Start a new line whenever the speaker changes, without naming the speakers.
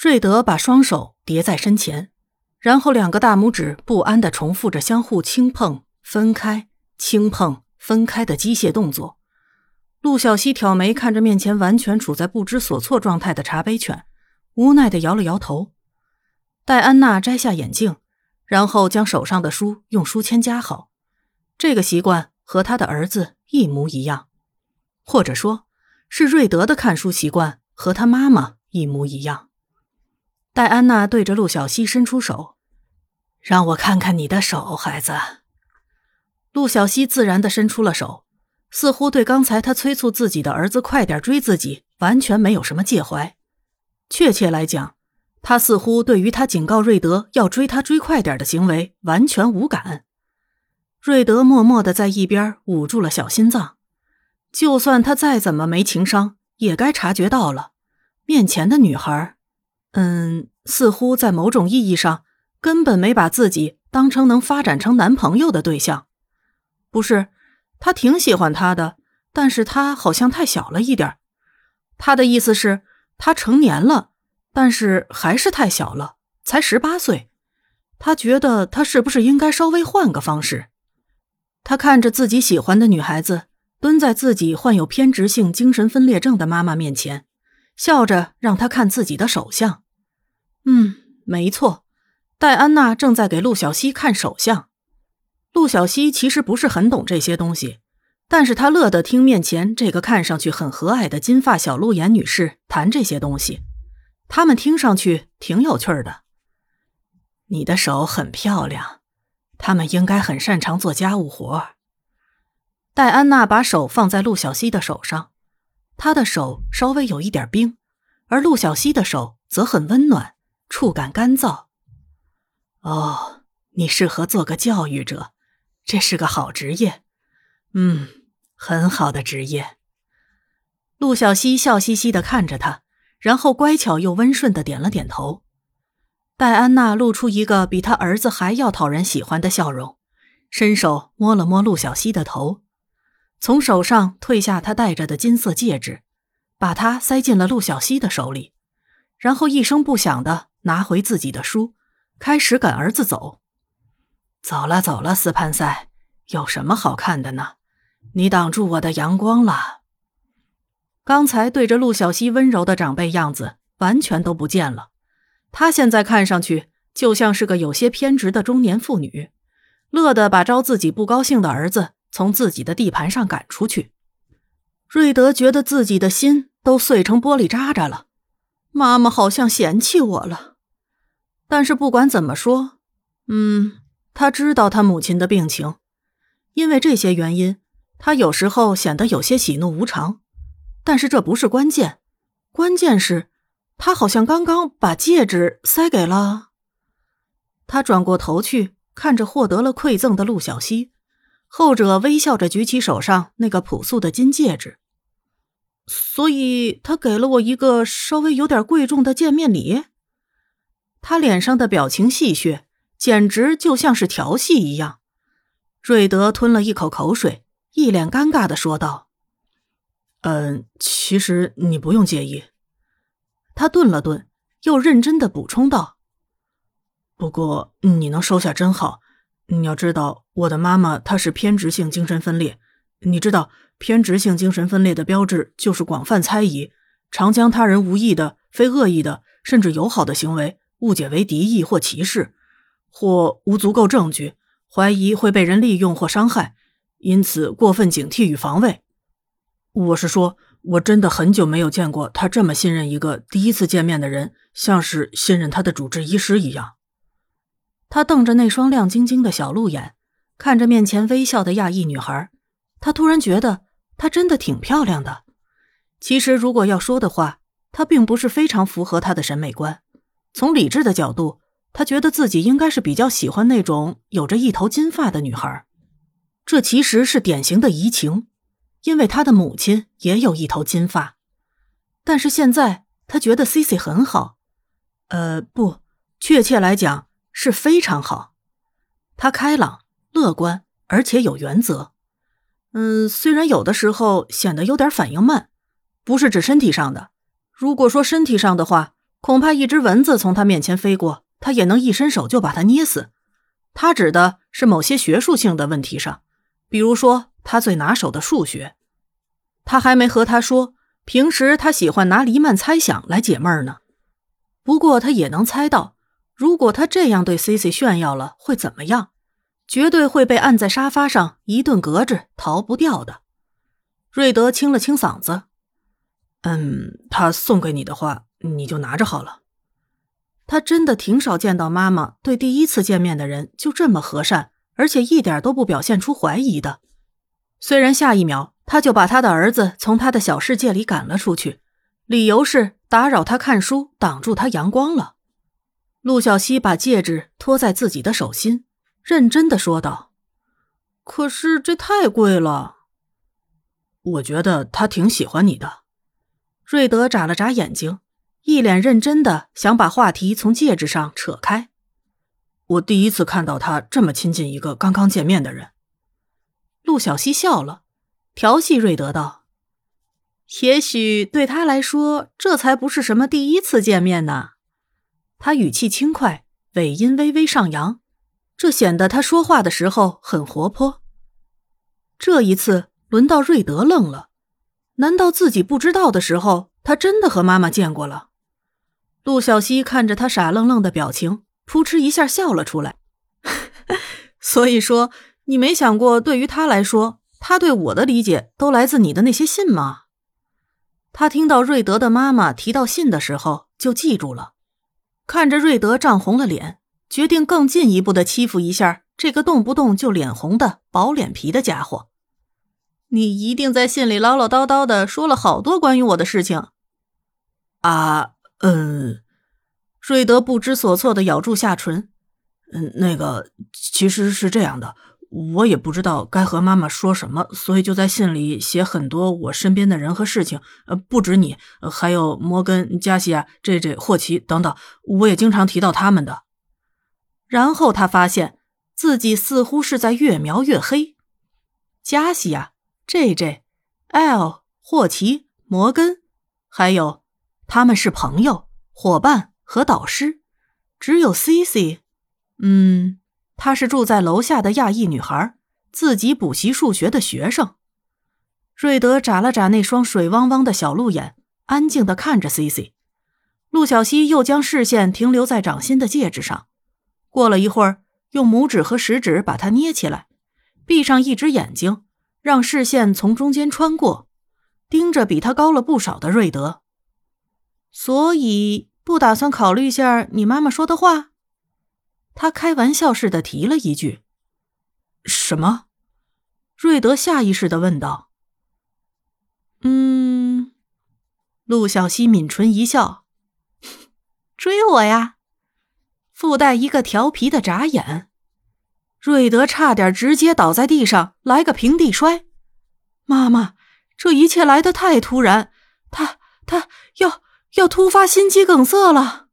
瑞德把双手叠在身前，然后两个大拇指不安地重复着相互轻碰、分开、轻碰、分开的机械动作。陆小西挑眉看着面前完全处在不知所措状态的茶杯犬，无奈地摇了摇头。戴安娜摘下眼镜，然后将手上的书用书签夹好。这个习惯和他的儿子一模一样，或者说，是瑞德的看书习惯和他妈妈一模一样。戴安娜对着陆小西伸出手，让我看看你的手，孩子。陆小西自然的伸出了手，似乎对刚才他催促自己的儿子快点追自己完全没有什么介怀。确切来讲，他似乎对于他警告瑞德要追他追快点的行为完全无感。瑞德默默的在一边捂住了小心脏，就算他再怎么没情商，也该察觉到了，面前的女孩。嗯，似乎在某种意义上根本没把自己当成能发展成男朋友的对象。不是，他挺喜欢他的，但是他好像太小了一点。他的意思是，他成年了，但是还是太小了，才十八岁。他觉得他是不是应该稍微换个方式？他看着自己喜欢的女孩子蹲在自己患有偏执性精神分裂症的妈妈面前。笑着让她看自己的手相，嗯，没错，戴安娜正在给陆小西看手相。陆小西其实不是很懂这些东西，但是他乐得听面前这个看上去很和蔼的金发小鹿眼女士谈这些东西，他们听上去挺有趣的。你的手很漂亮，他们应该很擅长做家务活。戴安娜把手放在陆小西的手上。她的手稍微有一点冰，而陆小西的手则很温暖，触感干燥。哦，你适合做个教育者，这是个好职业。嗯，很好的职业。陆小西笑嘻嘻的看着他，然后乖巧又温顺的点了点头。戴安娜露出一个比他儿子还要讨人喜欢的笑容，伸手摸了摸陆小西的头。从手上褪下他戴着的金色戒指，把它塞进了陆小西的手里，然后一声不响的拿回自己的书，开始赶儿子走。走了走了，斯潘塞，有什么好看的呢？你挡住我的阳光了。刚才对着陆小西温柔的长辈样子完全都不见了，他现在看上去就像是个有些偏执的中年妇女，乐得把招自己不高兴的儿子。从自己的地盘上赶出去，瑞德觉得自己的心都碎成玻璃渣渣了。妈妈好像嫌弃我了，但是不管怎么说，嗯，他知道他母亲的病情，因为这些原因，他有时候显得有些喜怒无常。但是这不是关键，关键是，他好像刚刚把戒指塞给了。他转过头去，看着获得了馈赠的陆小西。后者微笑着举起手上那个朴素的金戒指，所以他给了我一个稍微有点贵重的见面礼。他脸上的表情戏谑，简直就像是调戏一样。瑞德吞了一口口水，一脸尴尬的说道：“嗯，其实你不用介意。”他顿了顿，又认真的补充道：“不过你能收下真好。”你要知道，我的妈妈她是偏执性精神分裂。你知道，偏执性精神分裂的标志就是广泛猜疑，常将他人无意的、非恶意的，甚至友好的行为误解为敌意或歧视，或无足够证据怀疑会被人利用或伤害，因此过分警惕与防卫。我是说，我真的很久没有见过他这么信任一个第一次见面的人，像是信任他的主治医师一样。他瞪着那双亮晶晶的小鹿眼，看着面前微笑的亚裔女孩，他突然觉得她真的挺漂亮的。其实，如果要说的话，她并不是非常符合他的审美观。从理智的角度，他觉得自己应该是比较喜欢那种有着一头金发的女孩。这其实是典型的移情，因为他的母亲也有一头金发。但是现在，他觉得 Cici 很好。呃，不，确切来讲。是非常好，他开朗、乐观，而且有原则。嗯，虽然有的时候显得有点反应慢，不是指身体上的。如果说身体上的话，恐怕一只蚊子从他面前飞过，他也能一伸手就把它捏死。他指的是某些学术性的问题上，比如说他最拿手的数学。他还没和他说，平时他喜欢拿黎曼猜想来解闷呢。不过他也能猜到，如果他这样对 C C 炫耀了，会怎么样？绝对会被按在沙发上一顿隔着，逃不掉的。瑞德清了清嗓子。嗯，他送给你的话，你就拿着好了。他真的挺少见到妈妈对第一次见面的人就这么和善，而且一点都不表现出怀疑的。虽然下一秒他就把他的儿子从他的小世界里赶了出去，理由是打扰他看书，挡住他阳光了。陆小西把戒指托在自己的手心，认真的说道：“可是这太贵了。我觉得他挺喜欢你的。”瑞德眨了眨眼睛，一脸认真的想把话题从戒指上扯开。我第一次看到他这么亲近一个刚刚见面的人。陆小西笑了，调戏瑞德道：“也许对他来说，这才不是什么第一次见面呢。”他语气轻快，尾音微微上扬，这显得他说话的时候很活泼。这一次轮到瑞德愣了。难道自己不知道的时候，他真的和妈妈见过了？陆小西看着他傻愣愣的表情，扑哧一下笑了出来。所以说，你没想过，对于他来说，他对我的理解都来自你的那些信吗？他听到瑞德的妈妈提到信的时候，就记住了。看着瑞德涨红了脸，决定更进一步的欺负一下这个动不动就脸红的薄脸皮的家伙。你一定在信里唠唠叨叨的说了好多关于我的事情。啊，嗯，瑞德不知所措的咬住下唇。嗯，那个其实是这样的，我也不知道该和妈妈说什么，所以就在信里写很多我身边的人和事情。呃，不止你，还有摩根、加西亚、这这、霍奇等等，我也经常提到他们的。然后他发现自己似乎是在越描越黑。加西亚。J J、L、霍奇、摩根，还有他们是朋友、伙伴和导师。只有 C C，嗯，她是住在楼下的亚裔女孩，自己补习数学的学生。瑞德眨了眨那双水汪汪的小鹿眼，安静的看着 C C。陆小西又将视线停留在掌心的戒指上，过了一会儿，用拇指和食指把它捏起来，闭上一只眼睛。让视线从中间穿过，盯着比他高了不少的瑞德。所以不打算考虑一下你妈妈说的话？他开玩笑似的提了一句：“什么？”瑞德下意识的问道。“嗯。”陆小西抿唇一笑：“ 追我呀！”附带一个调皮的眨眼。瑞德差点直接倒在地上，来个平地摔。妈妈，这一切来得太突然，他他要要突发心肌梗塞了。